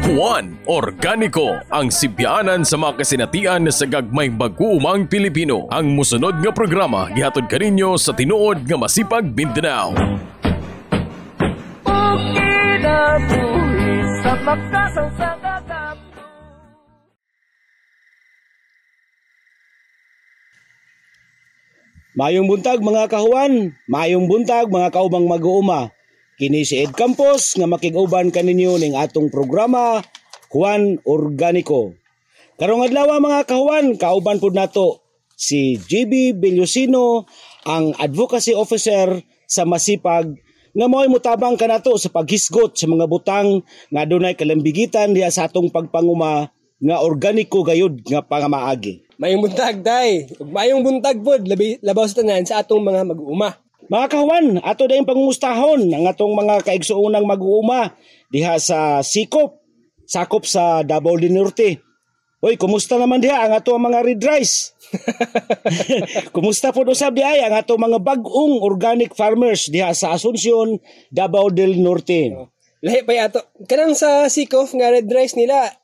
Juan Organico ang sibyanan sa mga kasinatian sa gagmay baguumang Pilipino. Ang musunod nga programa gihatod kaninyo sa tinuod nga masipag Mindanao. Mayong buntag mga kahuan, mayong buntag mga kaubang mag-uuma. Kini si Ed Campos nga makig-uban kaninyo ning atong programa Juan Organico. Karong adlaw mga kahuan, kauban pud nato si JB Beliosino, ang advocacy officer sa Masipag nga mo'y mutabang kanato sa paghisgot sa mga butang nga adunay kalambigitan diha sa atong pagpanguma nga organiko gayud nga pangamaagi. Mayong buntag, day. Mayong buntag pod, labi, labaw sa tanan sa atong mga mag-uuma. Mga kawan, ato dayong pangumustahon ang atong mga kaigsuunang mag-uuma diha sa Sikop, sakop sa Davao del Norte. Hoy, kumusta naman diha ang ato mga red rice? kumusta po usab diha ang ato mga bag-ong organic farmers diha sa Asuncion, Davao del Norte. Lahi pa yato. Kanang sa Sikof nga red rice nila,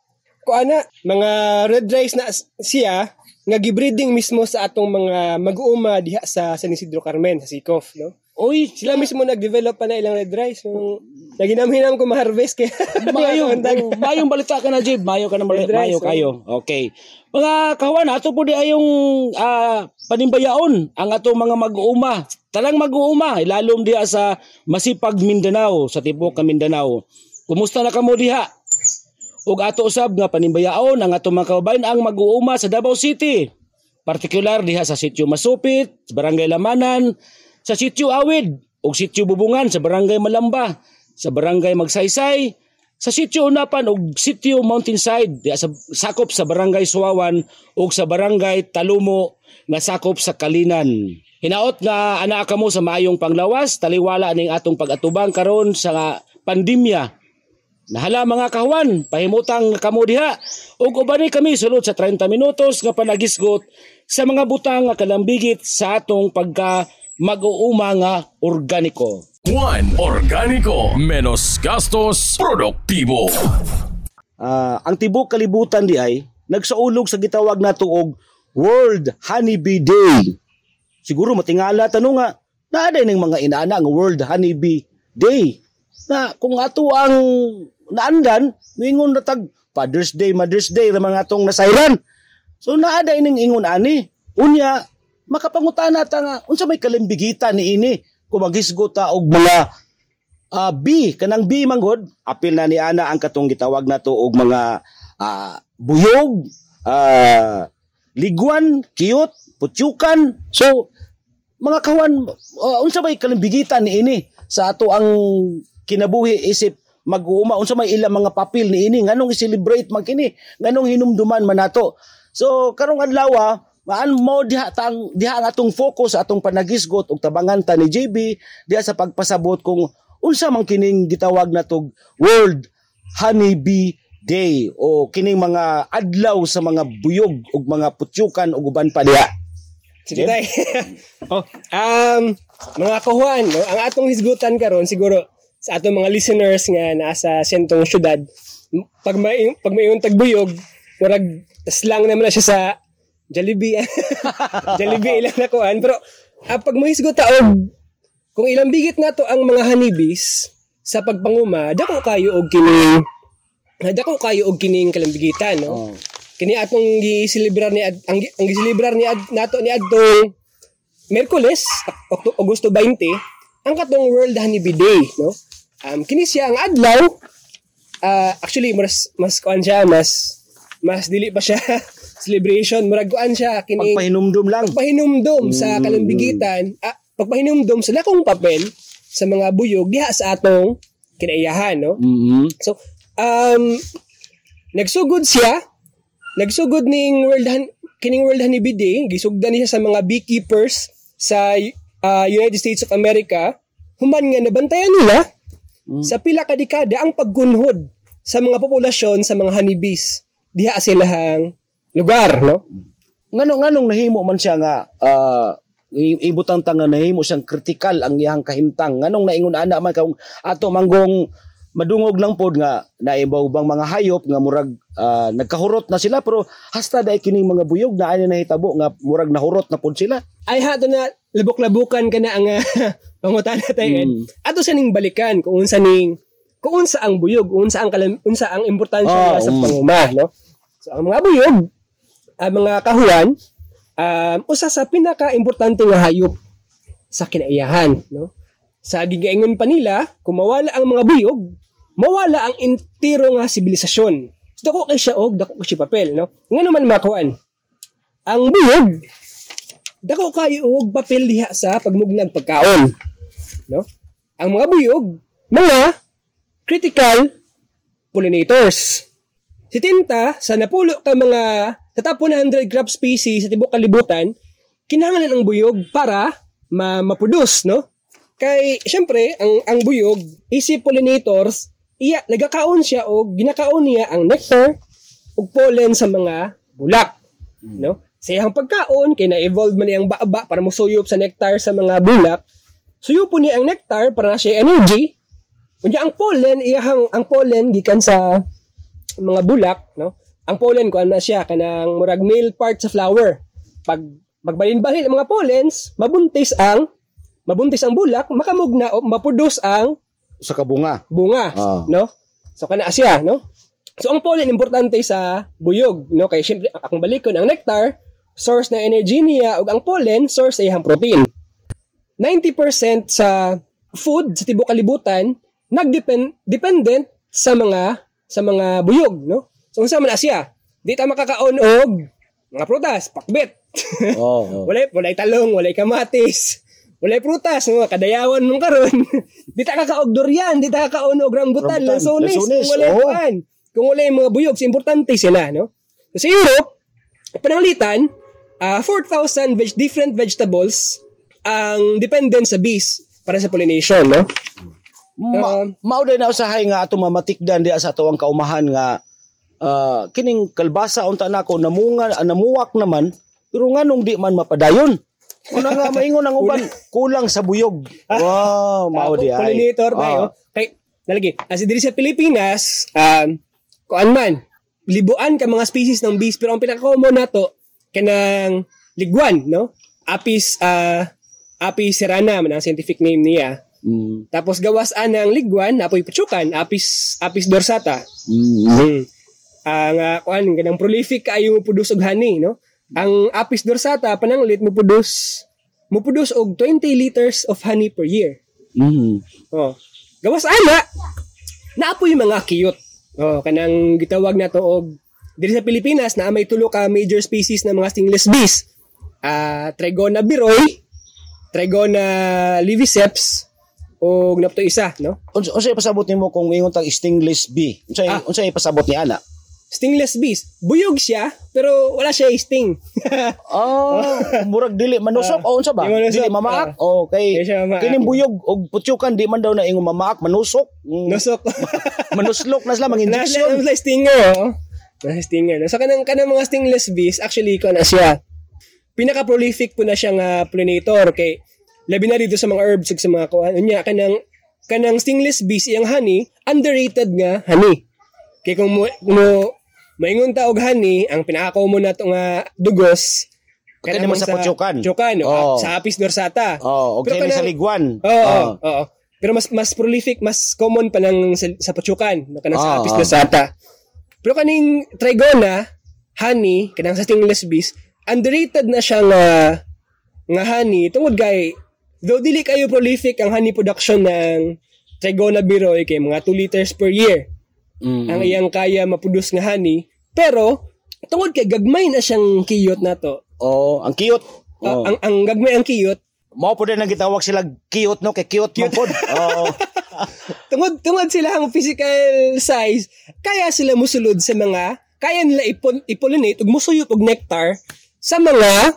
kuana, mga red rice na siya, nga gibreeding mismo sa atong mga mag-uuma diha sa San Isidro Carmen, sa Sikof, no? Oy, Sila mismo nag-develop pa na ilang red rice. Yung, naginam-hinam ko ma-harvest kaya. Mayo, oh, mayong balita ka na, Jib. Mayo ka na, Red rice, mayo oh. kayo. Okay. Mga kawan, ato po di ayong ah, panimbayaon ang ato mga mag-uuma. Talang mag-uuma, ilalom diha sa Masipag Mindanao, sa tibok ka Mindanao. Kumusta na kamo diha? Ug ato usab nga panimbayaon ang ato mga kaubayan ang mag-uuma sa Davao City. Partikular diha sa Sitio Masupit, Barangay Lamanan, sa Sitio Awid, ug Sitio Bubungan sa Barangay Malamba, sa Barangay Magsaysay, sa Sitio Unapan ug Sitio Mountainside diha sa sakop sa Barangay Suwawan ug sa Barangay Talumo nga sakop sa Kalinan. Hinaot nga ana ka mo sa maayong panglawas, taliwala ning atong pag-atubang karon sa pandemya Nahala mga kahuan, pahimutang kamo diha. Ug ubani kami sulod sa 30 minutos nga panagisgot sa mga butang nga kalambigit sa atong pagka mag-uuma nga organiko. Juan Organico menos gastos produktibo. Ah, ang tibok kalibutan di ay nagsaulog sa gitawag nato og World Honeybee Day. Siguro matingala tanong nga naaday ning mga inaana nga World Honeybee Day. Na kung ato ang naandan, mingon na tag Father's Day, Mother's Day ra mga atong nasayran. So naaday ning ingon ani. Unya makapangutana ta nga unsa may kalimbigitan ni ini kung maghisgot ta og mga Ah, B, kanang B manggod, apil na ni ana ang katong gitawag nato og mga ah, buyog, ah, liguan, kiyot, putyukan. So mga kawan, ah, unsa may kalimbigitan ni ini sa ato ang kinabuhi isip mag-uuma unsa may ilang mga papel ni ini nganong i-celebrate man kini nganong hinumduman man nato so karong adlaw ah, maan mo diha tang diha ang atong focus atong panagisgot ug tabangan ta ni JB diha sa pagpasabot kung unsa man kining gitawag natog World Honeybee Day o kining mga adlaw sa mga buyog ug mga putyukan ug uban pa diha. Sige tay. oh, um, mga kahuan, ang atong hisgutan karon siguro sa atong mga listeners nga nasa sentong syudad, pag may pag may yung tagbuyog, murag slang naman na siya sa Jollibee. Jollibee ilang nakuan, pero ah, pag mahisgot ta og kung ilang bigit nato ang mga honeybees sa pagpanguma, dako kayo og kining dako kayo og kining kalambigitan, no? Oh. kini atong giselebrar ni Ad- ang, ang giselebrar ni Ad, nato ni adtong Miyerkules Okto- Agosto 20 ang katong World Honeybee Day no um kini siya ang adlaw. Ah, actually mas mas kuan siya mas mas dili pa siya celebration. Murag kuan siya kini Pagpahinumdum lang. pagpahinumdom sa kalambigitan. Ah, pagpahinumdom sa lakong papel sa mga buyog diha sa atong kinaiyahan no? Mhm. So, um, nagsugod siya, nagsugod ning World Han- kining World Honeybee gisugdan niya sa mga beekeepers sa uh, United States of America, human nga nabantayan nila sa pila ka dekada ang paggunhod sa mga populasyon sa mga honeybees diha sa ilahang lugar, no? nganong nganong nahimo man siya nga i- ibutang tanga nahimo siyang kritikal ang iyang kahimtang nganong naingon ana man kung ato manggong madungog lang pod nga naibaw bang mga hayop nga murag ah, nagkahurot na sila pero hasta dai kining mga buyog na ani nahitabo nga murag nahurot na pod sila. ay hato na labok-labukan ka na ang uh, pangutana tayo Ed. Mm. Ato sa ning balikan kung unsa ning kung unsa ang buyog, unsa ang kalam, unsa ang importansya Ah, nila sa um. panguma, no? So ang mga buyog, ang mga kahuan, um, usa sa pinaka-importante nga hayop sa kinaiyahan, no? Sa gigaingon pa nila, kung mawala ang mga buyog, mawala ang entero nga sibilisasyon. So, dako kay siya og dako kay siya papel, no? Nga naman mga kahuan, ang buyog, dako kayo og papel diha sa pagmugnag pagkaon. No? Ang mga buyog, mga critical pollinators. Si Tinta, sa napulo ka mga sa top 100 crop species sa tibok kalibutan, kinahanglan ang buyog para ma maproduce, no? Kay syempre ang ang buyog, isip pollinators, iya nagakaon siya og ginakaon niya ang nectar ug pollen sa mga bulak, no? Sa iyang pagkaon kay na-evolve man niyang baba para musuyop sa nectar sa mga bulak. Suyupon niya ang nectar para na siya energy. Unya ang pollen, iyahang ang pollen gikan sa mga bulak, no? Ang pollen ko na siya kanang murag male part sa flower. Pag magbalin-balin ang mga pollens, mabuntis ang mabuntis ang bulak, makamugna o maproduce ang Sa kabunga. bunga, Ah. no? So kana siya, no? So ang pollen importante sa buyog, no? Kay syempre akong balikon ang nectar, source ng energy niya ug ang pollen source sa iyang protein. 90% sa food sa tibok kalibutan nagdepend dependent sa mga sa mga buyog, no? So unsa man na siya? Di ta makakaon og mga prutas, pakbet. Oo. walay walay talong, walay kamatis. Walay prutas, no? kadayawan mong karon. di ta kakaog durian, di ta kakaon og rambutan, lansones, lansones, kung walay oo. kuan. Kung walay mga buyog, importante sila, no? So, sa Europe, pananglitan, ah 4,000 veg- different vegetables ang dependent sa bees para sa pollination, no? Ma- Um, mao na usahay nga ato mamatikdan di sa ato ang kaumahan nga ah, kining kalbasa unta nako namunga namuwak naman pero nganong di man mapadayon. Una nga maingon ang uban kulang sa buyog. Wow, mao di ay. Pollinator Ah. tayo. Kay, nalagi, as diri sa Pilipinas, um, kuan man, libuan ka mga species ng bees, pero ang pinaka-common nato, kanang liguan, no? Apis, ah, Apis serrana, man ang scientific name niya. Mm, Tapos gawas ang liguan, napoy patsukan, Apis, Apis dorsata. mm, Mm. Ang uh, kuan ganang prolific kaayo mo produce og honey, no? Ang Apis dorsata pananglit mo produce mo produce og 20 liters of honey per year. mm. Oh. Gawas ana. Naapoy mga cute. Oh, kanang gitawag na to og diri sa Pilipinas na may tulo ka major species ng mga stingless bees. Ah, Trigona biroi, Trigona liviceps, o napto isa, no? Unsa unsa ipasabot nimo kung ingon tag stingless bee? Unsa Ah. unsa ipasabot ni ana? Stingless bees. Buyog siya, pero wala siya sting. Ah, murag dili manusok o unsa ba? Manusok. Dili mamaak. Okay. Siya mamaak. Kining buyog og putyukan di man daw na ingon mamaak, manusok. Mm, Nosok. Manuslok na sila Nasa injection. nasa stinger, oh. Nasa stinger. So, kanang, kanang mga stingless bees, actually, ko na siya. Pinaka-prolific po na siyang uh, pollinator. Kay, labi na dito sa mga herbs sa mga kuhan. Unya, kanang, kanang stingless bees, iyang honey, underrated nga honey. Kay kung mo, kung mo maingon ta og honey, ang pinaka-common na to nga dugos, Kaya naman sa putyukan. Putyukan, Oo. sa apis dorsata. Oh, okay sa liguan. Oo, Ah. oo, oo. Pero mas mas prolific, mas common pa ng sa, sa Pachucan, no kanang sa Ah, Apis dorsata. Pero kaning Trigona, honey, kanang sa stingless bees, underrated na siya nga nga honey tungod kay though dili kayo prolific ang honey production ng Trigona biroi kay mga 2 liters per year Mm. ang iyang kaya maproduce nga honey pero tungod kay gagmay na siyang kiyot nato Oh, ang cute. Ah, Oh. ang ang gagmay ang kiyot Mao po din ang gitawag sila cute no kay cute. pod. Oo. tungod tungod sila ang physical size, kaya sila musulod sa mga kaya nila ipon, ipollinate ug musuyop og nectar sa mga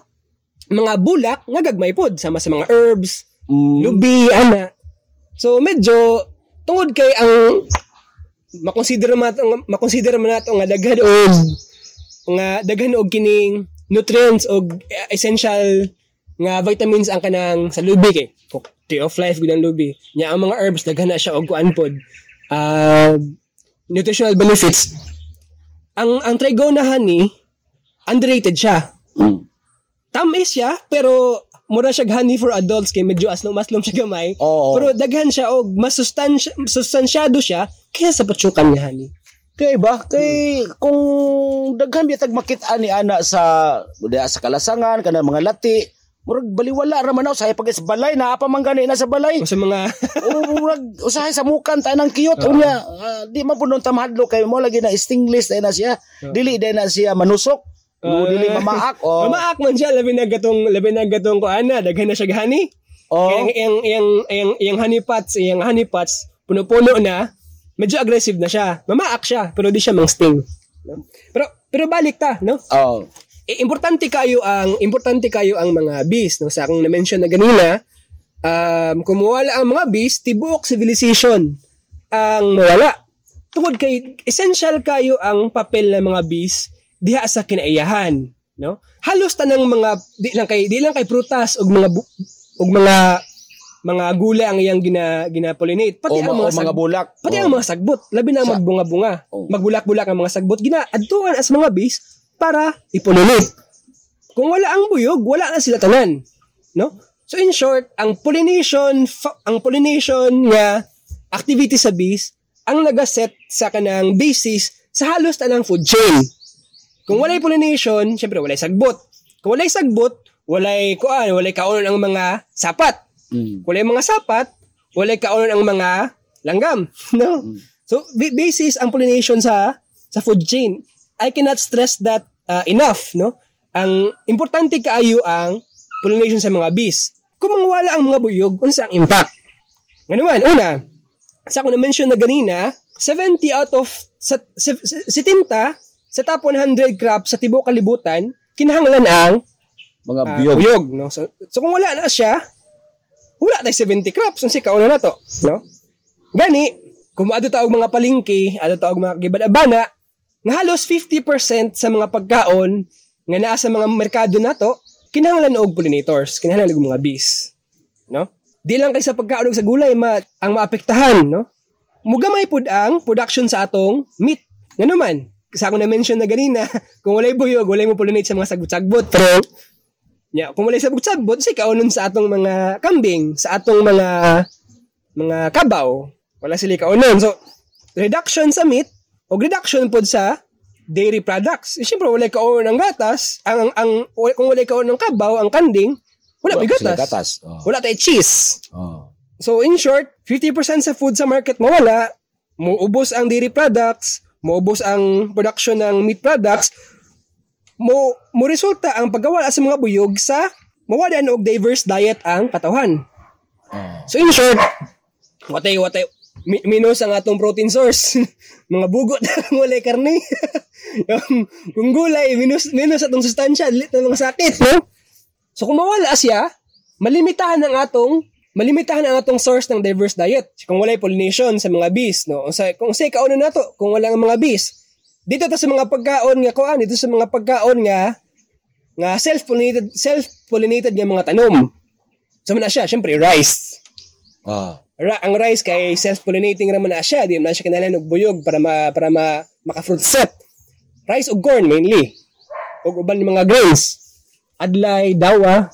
mga bulak nga gagmay pod sama sa mga herbs, Mm. lubi, ana. So medyo tungod kay ang makonsider man nato makonsider man nato nga daghan og nga daghan og kining nutrients og essential nga vitamins ang kanang sa lubi kay tree of life gud ang lubi nya ang mga herbs daghan na siya og kuan pod uh, nutritional benefits, ang ang Trigona honey, underrated siya. Mm. Tamis siya, pero mura siya honey for adults kay medyo aslom aslom siya gamay. Oo. Pero daghan siya og mas sustansya, sustansyado siya kaya sa patsukan niya honey. Kay ba? Kay kung daghan bitag makita ni ana sa diha sa kalasangan kana mga lati, murag baliwala ra man aw sa pag sa balay na pa man gani na sa balay. O sa mga murag usahay sa mukan ta nang kiyot unya ah, di man punon tamhadlo kay mo lagi na stingless na siya. Dili day na siya manusok. O dili mamaak o. Mamaak man siya labi na gatong labi na gatong ko ana daghan na siya honey. o Kaya yung, yung, yung, yung, yung honey pots, yung honey pots, puno-puno na, medyo aggressive na siya. Mamaak siya, pero di siya mang sting. No? Pero, pero balik ta, no? oh. Eh, importante kayo ang, importante kayo ang mga bees, no? Sa akong na-mention na ganina, um, kung mawala ang mga bees, tibuok civilization ang mawala. Tungod kay, essential kayo ang papel ng mga bees diha sa kinaiyahan, no? Halos tanang mga di lang kay di lang kay prutas ug mga bu- ug mga mga gulay ang iyang gina ginapollinate pati o, ang mga, o mga sag- bulak. pati O. ang mga sagbot labi na Sa- magbunga-bunga Oh. magbulak-bulak ang mga sagbot ginaadtuan as mga bees para ipollinate kung wala ang buyog wala na sila tanan no so in short ang pollination fa- ang pollination nga activity sa bees ang nagaset sa kanang basis sa halos tanang food chain kung walay pollination, syempre walay sagbot. Kung walay sagbot, walay kuan, walay kaunon ang mga sapat. Mm. Walay mga sapat, walay kaunon ang mga langgam, no? So ba- basis ang pollination sa sa food chain. I cannot stress that uh, enough, no? Ang importante kaayo ang pollination sa mga bees. Kung mangwala ang mga buyog, unsa ang impact? Nga naman, una, sa ako na-mention na ganina, 70 out of sa, sa, sa, 70 sa top 100 crops sa tibuok kalibutan, kinahanglan ang Mga ah, biyog. buyog, no? So, so kung wala na siya, wala tayo 70 crops, unsi kauna na to, no? Gani, kung maado taog mga palingki, ado taog mga gibadabana, nga halos 50% sa mga pagkaon nga naa sa mga merkado nato, kinahanglan og pollinators, kinahanglan og mga bees, no? Di lang kay sa pagkaon sa gulay ma ang maapektahan, no? Mugamay pud ang production sa atong meat. Nga naman, sa ako na-mention na ganina, kung walay buyog, walay mo pollinate sa mga sagbot-sagbot. Pero, yeah, kung walay sagbot-sagbot, say kaunon sa atong mga kambing, sa atong mga mga kabaw, wala sila kaunon. So, reduction sa meat, o reduction pod sa dairy products. Eh, Siyempre, walay kaunon ng gatas, ang, ang, ang kung walay kaunon ng kabaw, ang kanding, wala pa Wala gatas. gatas. Oh. Wala tayo cheese. Oh. So in short, 50% sa food sa market mawala, muubos ang dairy products, muubos ang production ng meat products, mo mo resulta ang pagkawala sa mga buyog sa mawala og diverse diet ang katawan. So in short, watay watay mi- minus ang atong protein source. mga bugot ang walay karne. yung, yung gulay, minus, minus atong sustansya, lit na mga sakit, no? So kung mawala siya, malimitahan ang atong malimitahan ang atong source ng diverse diet. Kung walay pollination sa mga bees, no? Kung sa kung say kauno nato, kung wala ang mga bees. Dito ta sa mga pagkaon nga kuan, dito sa mga pagkaon nga nga self-pollinated self-pollinated nga mga tanom. So man na siya, syempre rice. Ah. Ra, ang rice kay self-pollinating raman na siya, di man na siya kinahanglan og buyog para ma para ma maka-fruit set. Rice ug corn mainly. Ug uban ng mga grains. Adlay, dawa,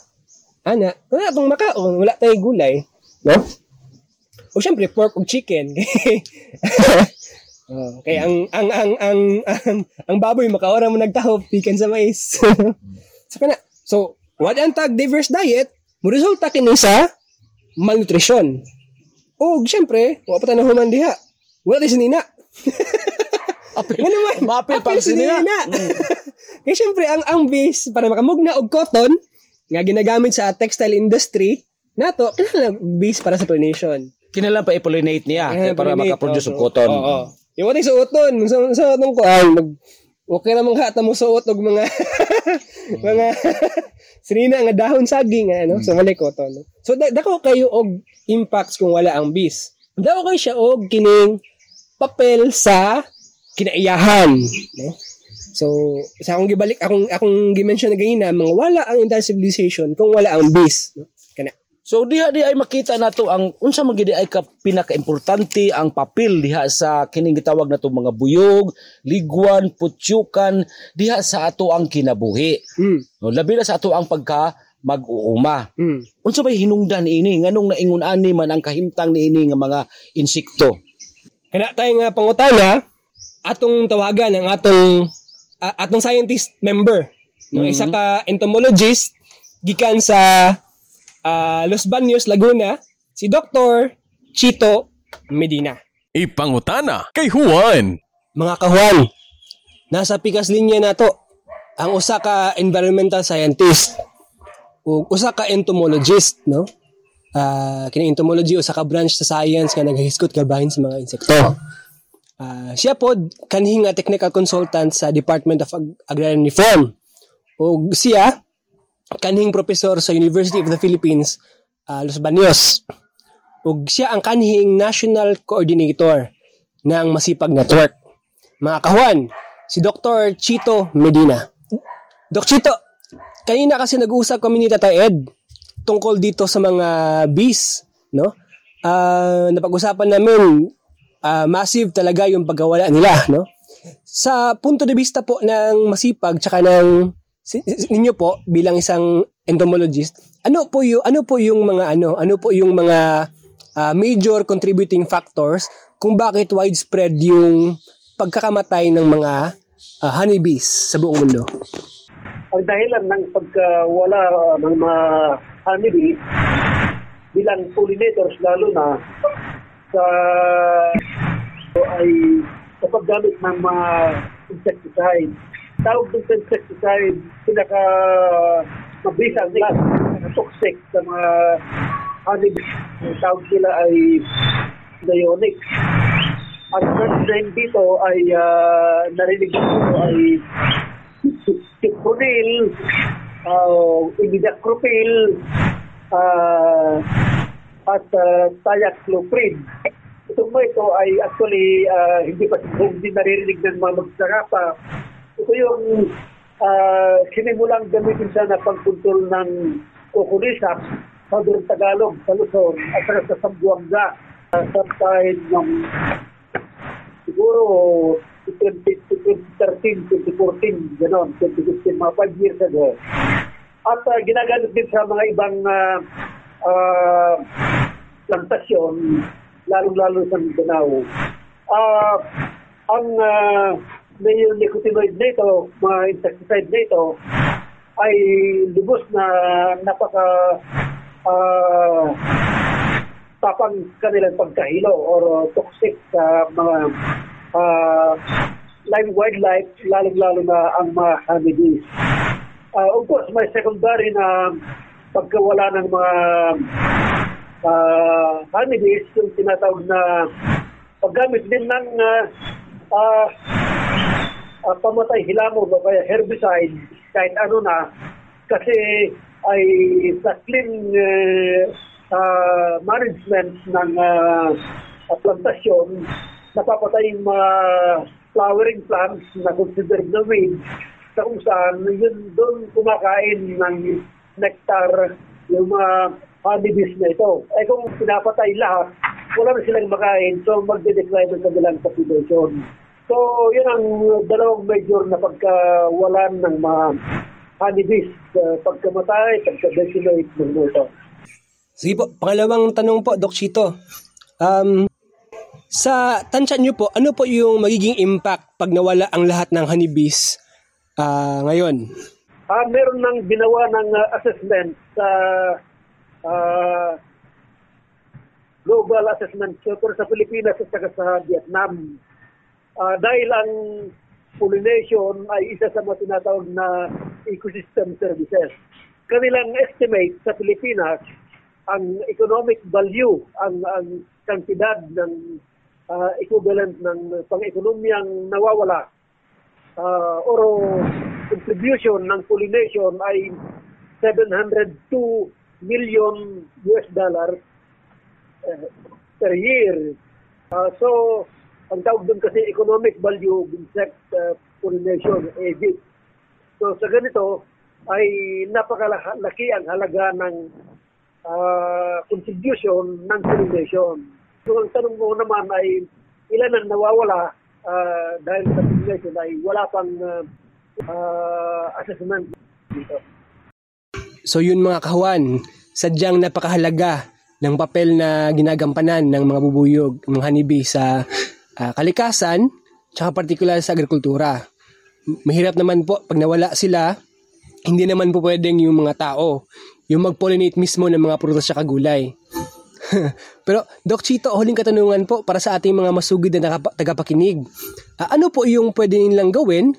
ana, wala tong makaon, wala tay gulay, no? O syempre pork ug chicken. Oh, kaya ang ang ang ang ang, ang baboy makaora mo nagtahop pikan sa mais. so kana. So, what ang tag diverse diet, mo resulta kini sa malnutrition. O, syempre, wala pa tayo nahuman diha. Wala tayo sinina. Apil, Nga naman, Mapil pang sinina. Kaya syempre, ang, ang base, para makamugna og cotton, nga ginagamit sa textile industry, nato, og base para sa pollination. Kinalang pa i-pollinate niya Kaya para pollinate, makaproduce oo. ng cotton. Oo. oo. Yung wala sa uton, sa, sa utong ko, ay, mag, okay na mga hata mo suot og mga, mga, sinina nga dahon saging, ano, so wala cotton. No? So, da, dako kayo og impacts kung wala ang bees. Dako kayo siya og kining papel sa kinaiyahan. No? So, sa akong gibalik, akong, akong gimension na ganina, mga wala ang entire civilization kung wala ang bees. No? So diha di ay makita nato ang unsa man gid ay ka pinakaimportante ang papel diha sa kining gitawag nato mga buyog, ligwan, putyukan diha sa ato ang kinabuhi. Mm. No, labi na sa ato ang pagka mag-uuma. Mm. Unsa bay hinungdan ini nganong naingon ani man ang kahimtang niini nga mga insekto? Kana tayo nga pangutana, atong tawagan ang atong a- atong scientist member. No, isa ka entomologist gikan sa ah, Los Baños, Laguna, si Dr. Chito Medina. Ipangutana kay Juan. Mga kahuan, nasa pikas linya nato ang usa ka environmental scientist ug usa ka entomologist, no? Ah, kini entomology usa ka branch sa science nga naghihisgot kabahin sa mga insekto. Ah, siya pod kanhing nga technical consultant sa Department of Ag- Agrarian Reform. Ug siya kanhing professor sa University of the Philippines, ah, Los Baños. Ug siya ang kanhing national coordinator ng Masipag Network. Mga kahuan, si Dr. Chito Medina. Doc Chito, kanina kasi nag-uusap kami ni Tata Ed tungkol dito sa mga bees, no? Ah, napag-usapan namin ah, massive talaga yung pagkawala nila, no? Sa punto de vista po ng masipag tsaka ng ninyo po bilang isang entomologist, ano po yung ano po yung mga ano, ano po yung mga ah, major contributing factors kung bakit widespread yung pagkakamatay ng mga ah, honeybees sa buong mundo? ang dahilan ng pagkawala uh, ng mga honeybees bilang pollinators lalo na sa ay sa paggamit ng mga insecticide. Tawag ng insecticide pinaka mabisang lang, toxic sa mga honeybees. Ang tawag sila ay dionic. Ang first name dito ay ah, narinig ko ay Cipronil, uh, Imidaclopil, uh, at uh, Thiacloprid. Itong mga ito ay actually uh, hindi pa hindi naririnig ng mga magsarapa. Ito yung uh, sinimulang gamitin sana pagkontrol ng kukulisak sa Northern Tagalog, sa Luzon, at saka sa Sambuanga. Uh, sometime ng siguro 2013, 2014, gano'n, 2015, mga 5 years ago. At uh, ginagamit din sa mga ibang uh, uh, plantasyon, lalong-lalo sa Mindanao. Uh, ang uh, neonicotinoid na ito, mga insecticide na ito, ay lubos na napaka uh, tapang kanilang pagkahilo or toxic sa mga uh, live wildlife, lalong-lalo na ang mga honeybees. Uh, of course, may secondary na pagkawala ng mga uh, honeybees, yung tinatawag na paggamit din ng uh, uh, uh, pamatay hilamon o kaya herbicide, kahit ano na, kasi ay sa clean uh, uh, management ng uh, plantasyon, napapatay yung mga flowering plants na considered na weeds sa kung saan yun doon kumakain ng nectar yung mga honeybees na ito. Ay kung pinapatay lahat, wala na silang makain, so magde-decline ang kanilang population. So, yun ang dalawang major na pagkawalan ng mga honeybees, uh, pagkamatay, pagka-decimate ng mga ito. Sige po, pangalawang tanong po, Doc Chito. Um, sa tansya niyo po, ano po yung magiging impact pag nawala ang lahat ng honeybees ah, ngayon? Ah, meron nang ginawa ng uh, assessment sa ah, global assessment pero sa Pilipinas at sa Vietnam. Ah, dahil ang pollination ay isa sa mga tinatawag na ecosystem services. Kanilang estimate sa Pilipinas, ang economic value, ang, ang kantidad ng ah, equivalent ng pang-ekonomiyang nawawala uh, or contribution ng pollination ay 702 million US dollars uh, per year. Uh, so, ang tawag doon kasi economic value of insect uh, pollination, EBIT. So, sa ganito, ay napakalaki ang halaga ng ah, contribution ng pollination. So ang tanong mo naman ay ilan ang nawawala ah, dahil sa pollination ay wala pang ah, ah, assessment dito. So yun mga kahuan, sadyang napakahalaga ng papel na ginagampanan ng mga bubuyog, ng honeybee sa ah, kalikasan, tsaka partikular sa agrikultura. Mahirap naman po pag nawala sila, hindi naman po pwedeng yung mga tao, yung mag-pollinate mismo ng mga prutas at gulay. Pero Doc Chito, huling katanungan po para sa ating mga masugid na tagapakinig. Ah, ano po yung pwede nilang gawin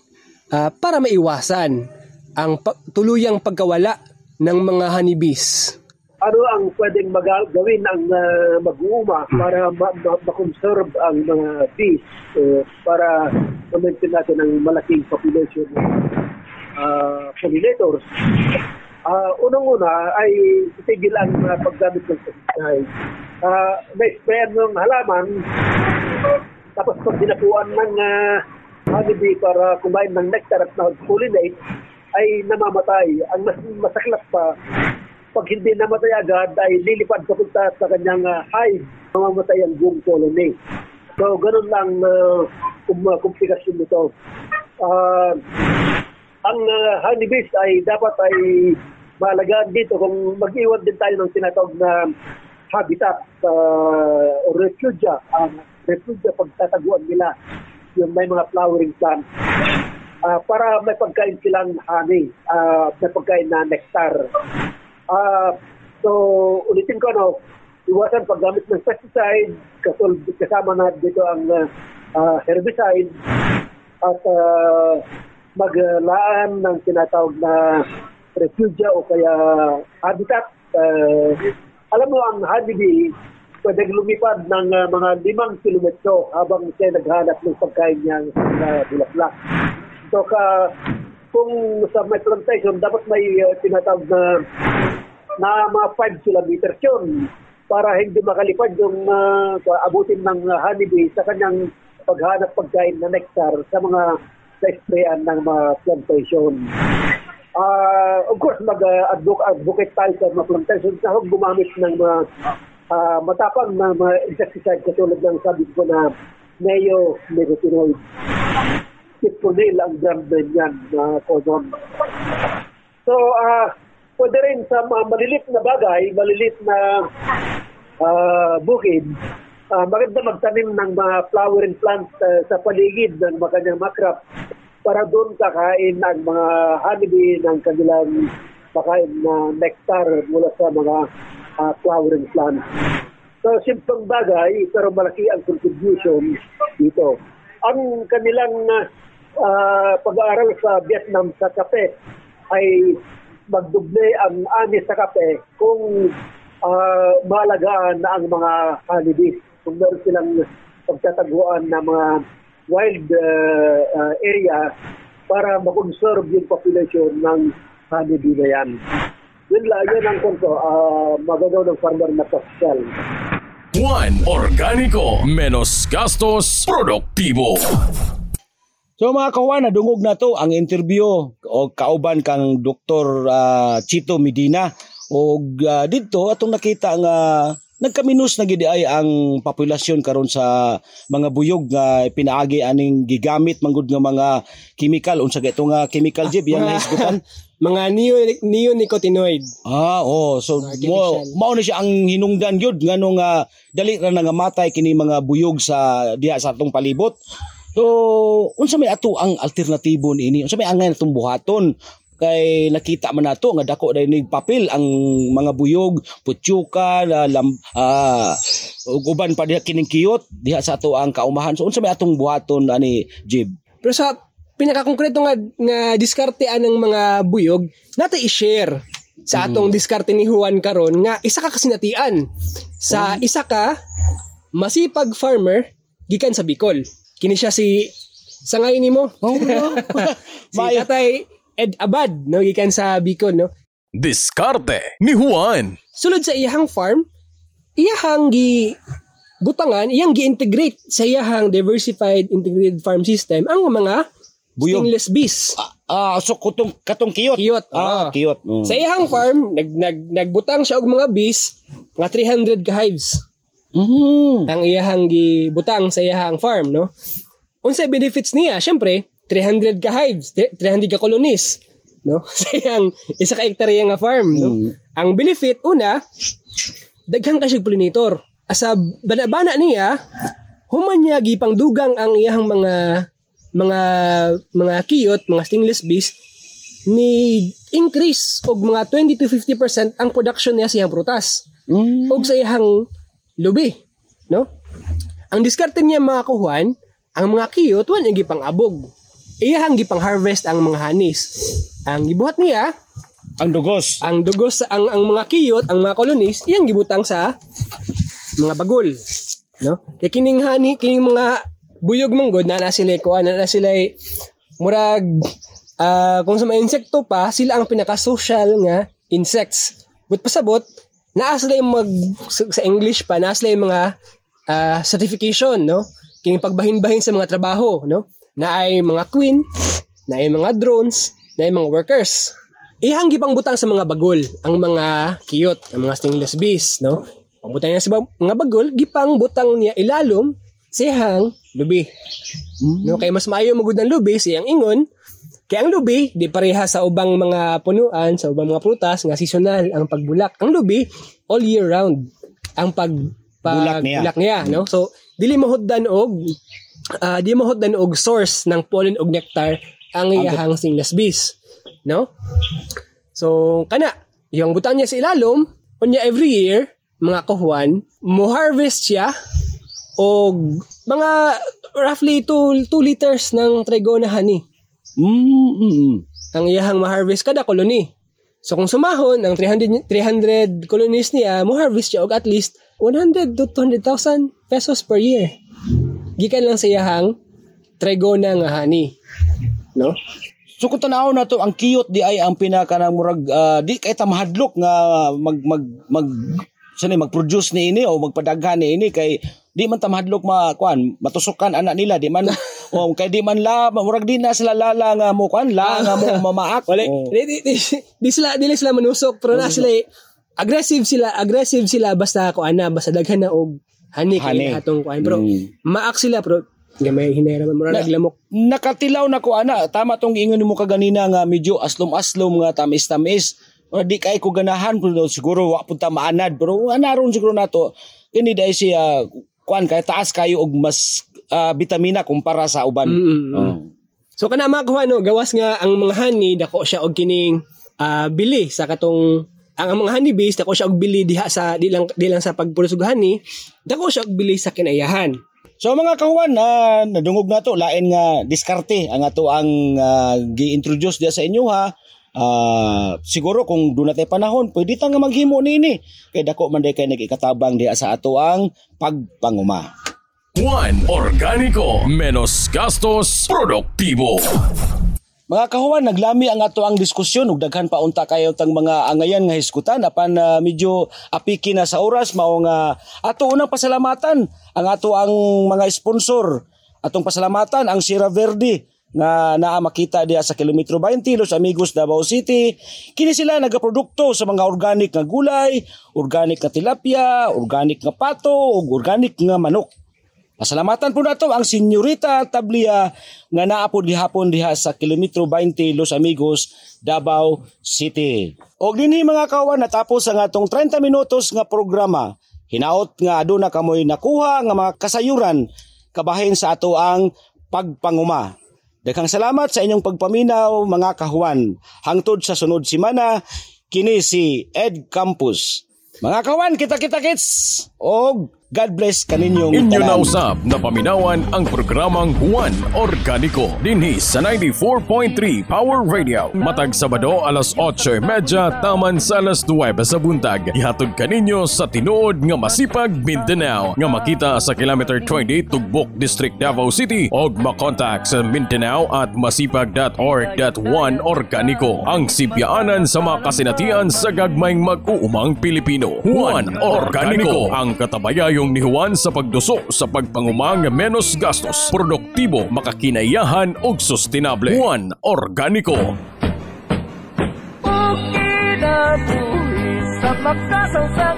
ah, para maiwasan ang pa- tuluyang pagkawala ng mga honeybees? Ano ang pwedeng maga- gawin ng uh, mag-uuma para ma- ma- ma-conserve ang mga bees uh, para ma-maintain natin ang malaking population ng uh, pollinators. Uh, unang-una ay itigil ang uh, paggamit ng pesticide. Uh, may sprayan ng halaman tapos pag dinapuan ng uh, honeybee para kumain ng nectar at pollinate ay namamatay. Ang mas masaklat pa, pag hindi namatay agad ay lilipad papunta sa kanyang uh, hive, mamamatay ang buong colony. So, ganun lang uh, kum- uh, komplikasyon nito. Uh, ang uh, honeybees ay dapat ay maalagaan dito kung mag-iwan din tayo ng tinatawag na habitat uh, o refugia. Ang refugia pagtataguan nila yung may mga flowering plants Ah, para may pagkain silang honey, uh, may pagkain na nectar. Ah, so, ulitin ko, no, iwasan paggamit ng pesticide, kasul, kasama na dito ang ah, herbicide, at ah, maglaan ng tinatawag na refugia o kaya habitat. Ah, alam mo, ang honeybee, pwedeng lumipad ng ah, mga limang kilometro habang siya naghanap ng pagkain niya sa bulaklak. So, ka, kung sa may plantation, dapat may uh, tinatawag na na mga 5 kilometers yun para hindi makalipad yung uh, abutin ng uh, honeybee sa kanyang paghanap pagkain na nectar sa mga sa-sprayan ng mga plantation. Uh, of course, mag-advocate tayo sa mga plantation sa huwag gumamit ng mga uh, matapang na mga insecticide katulad ng sabi ko na neonicotinoid. Citronil ang brand name yan codon. So, ah pwede rin sa mga malilit na bagay, malilit na ah, bukid, ah, maganda magtanim ng mga flowering plants ah, sa paligid ng mga kanyang makrap para doon kakain ang mga honeybee ng kanilang pakain na nectar mula sa mga ah, flowering plants. So, simpleng bagay, pero malaki ang contribution dito. Ang kanilang ah, pag-aaral sa Vietnam sa kape ay magduble ang ani sa kape kung uh, maalagaan na ang mga honeybees. Kung meron silang pagtataguan na mga wild uh, uh, area para makonserve yung population ng honeybee na yan. Yun lang, yun ang konto, uh, magagawa ng farmer na pascal. Juan Organico Menos gastos Produktibo So mga kawan, nadungog na to ang interview o kauban kang Dr. ah, Chito Medina o ah, dito atong nakita nga nagkaminus na gid ay ang populasyon karon sa mga buyog nga pinaagi aning gigamit manggod nga mga chemical unsa ga ito nga chemical jib yang naisgutan Mga neo, neonicotinoid. Ah, oh, so mo mao na siya ang hinungdan gyud ngano nga dali ra na nga matay kini mga buyog sa diha sa atong palibot. So, unsa may ato ang alternatibo niini? Unsa may angay natong buhaton? kay nakita man nato nga dako dai nig papel ang mga buyog, putsuka, la- lam, ah, ug uban pa diha kining kiyot diha sa ato ang kaumahan. So unsa may atong buhaton ani Jib? Pero sa pinakakongkreto nga, nga diskartean ng mga buyog, natin i-share sa atong diskarte ni Juan karon nga isa ka kasinatian. Sa isa ka masipag farmer gikan sa Bicol. Kini siya si sa ngayon nimo. Oh, si Mayo. Tatay Ed Abad no gikan sa Bicol no. Diskarte ni Juan Sulod sa iyahang farm, iyahang gi butangan, iyang gi-integrate sa iyahang diversified integrated farm system ang mga Buyog. stingless bees. Ah, so kutong katong kiyot. Kiyot, Ah, oo. kiyot. Mm. Sa iyang farm, nag, nag, nagbutang siya og mga bees, mga 300 ka hives. Mhm. ang iyahang gibutang sa iyahang farm, no? Unsa benefits niya? Syempre, 300 ka hives, 300 ka colonies, no? Sa iyang isa ka hektarya nga farm, no? Ang benefit una, daghang ka pollinator. Asa bana-bana niya, human niya gipang dugang ang iyahang mga mga mga kiyot, mga stingless bees ni increase og mga 20 to 50% ang production niya sa iyang prutas Mm. og sa iyang lubi, no? Ang diskarte niya mga kuhuan, ang mga kiyot wan yung gipang abog. Iyahang gipang harvest ang mga hanis. Ang gibuhat niya, Ang dugos. ang dugos sa ang, ang mga kiyot, ang mga colonies, iyang gibutang sa mga bagol, no? Kaya kining hani, kining mga buyog manggod na na sila kuan na na sila murag ah, kung sa mga insekto pa, sila ang pinaka-social nga insects. But pasabot, naa sila yung mag, sa, sa English pa, naa sila yung mga ah, certification, no? Kining pagbahin-bahin sa mga trabaho, no? Na ay mga queen, na ay mga drones, na ay mga workers. Ihang gipang butang sa mga bagol, ang mga kiyot, ang mga stingless bees, no? Pambutang niya sa mga bagol, gipang butang niya ilalom sa ihang lubi. No, kay mas maayo magud ang lubi sa iyang ingon, kaya ang lubi, di pareha sa ubang mga punuan, sa ubang mga prutas, nga seasonal ang pagbulak. Ang lubi, all year round ang pag, Bulak niya. pagbulak niya. no? So, dili mahuddan og ah, di mahuddan og source ng pollen og nectar ang iyahang stingless bees. No? So, kana, yung butang niya sa ilalom, unya every year, mga kuhuan, mo harvest siya og mga roughly 2 liters ng trigona honey Mm, mm, mm. ang iyahang ma-harvest kada colony. So kung sumahon ang 300 300 colonies niya, mo-harvest siya og at least 100 to 200,000 pesos per year. Gikan lang sa iyahang trigona nga honey. No? So kung tanaw na to ang kiyot di ay ang pinaka ng murag ah, di kay ta mahadlok nga mag mag mag sani mag-produce ni ini o magpadaghan ni ini kay di man ta mahadlok ma kuan matusukan anak nila di man o kay di man la murag di na sila lala nga mo kuan la nga mo mamaak. Wala, Oh. di, di, di, di sila dili sila manusok pero na sila aggressive sila, aggressive sila basta ko ana basta daghan na og honey kay atong kuan pero Mm. maak sila pero gamay hinayran mo Na- naglamok. nakatilaw na ko ana tama tong ingon mo kaganina nga medyo aslom-aslom nga tamis-tamis o di kay ko ganahan pero siguro wa pud ta maanad pero anaron siguro nato kini dai siya kuan kay taas kayo og mas ah, bitamina kumpara sa uban Mm-mm. Oh. So kana kuha no, gawas nga ang mga honey dako siya og kining ah, bili sa katong ang, ang mga honey bees dako siya og bili diha sa di lang di lang sa pagpulos og honey, dako siya og bili sa kinayahan. So mga kahuan na nadungog na to lain nga diskarte ang ato ang ah, gi-introduce diya sa inyo ha. Ah, siguro kung doon natin panahon, pwede ta nga maghimo nini. Kay dako man day kay nagikatabang diya sa ato ang pagpanguma. Juan Organico Menos gastos Produktibo Mga kahuan, naglami ang ato ang diskusyon ug daghan pa unta kayo tang mga angayan nga hisgutan apan ah, medyo apiki na sa oras mao nga ato unang pasalamatan ang ato ang mga sponsor. Atong pasalamatan ang Sierra Verde nga naa makita diya sa kilometro 20 Los Amigos Davao City. Kini sila nagaprodukto sa mga organic nga gulay, organic nga tilapia, organic nga pato ug organic nga manok. Pasalamatan po nato ang Senyorita Tablia nga naapod gihapon diha sa kilometro 20 Los Amigos, Davao City. Og dinhi mga kawan natapos ang atong 30 minutos nga programa. Hinaot nga aduna kamoy nakuha nga mga kasayuran kabahin sa ato ang pagpanguma. Daghang salamat sa inyong pagpaminaw mga kahuan. Hangtod sa sunod simana kini si Ed Campus. Mga kawan, kita-kita kits. Og God bless kaninyong Inyo na usab na paminawan ang programang Juan Organico dinhi sa 94.3 Power Radio. Matag Sabado alas 8.30 taman sa alas 9 sa buntag. Ihatod kaninyo sa tinuod nga masipag Mindanao nga makita sa kilometer 20 Tugbok District Davao City og makontak sa Mindanao at masipag.org.1 Organico ang sipyaanan sa mga kasinatian sa gagmayng mag-uumang Pilipino. Juan Organico ang katabayayon Payong ni Juan sa pagduso sa pagpangumang menos gastos, produktibo, makakinayahan ug sustainable. Juan Organico. O kinabuhi sa makasang sa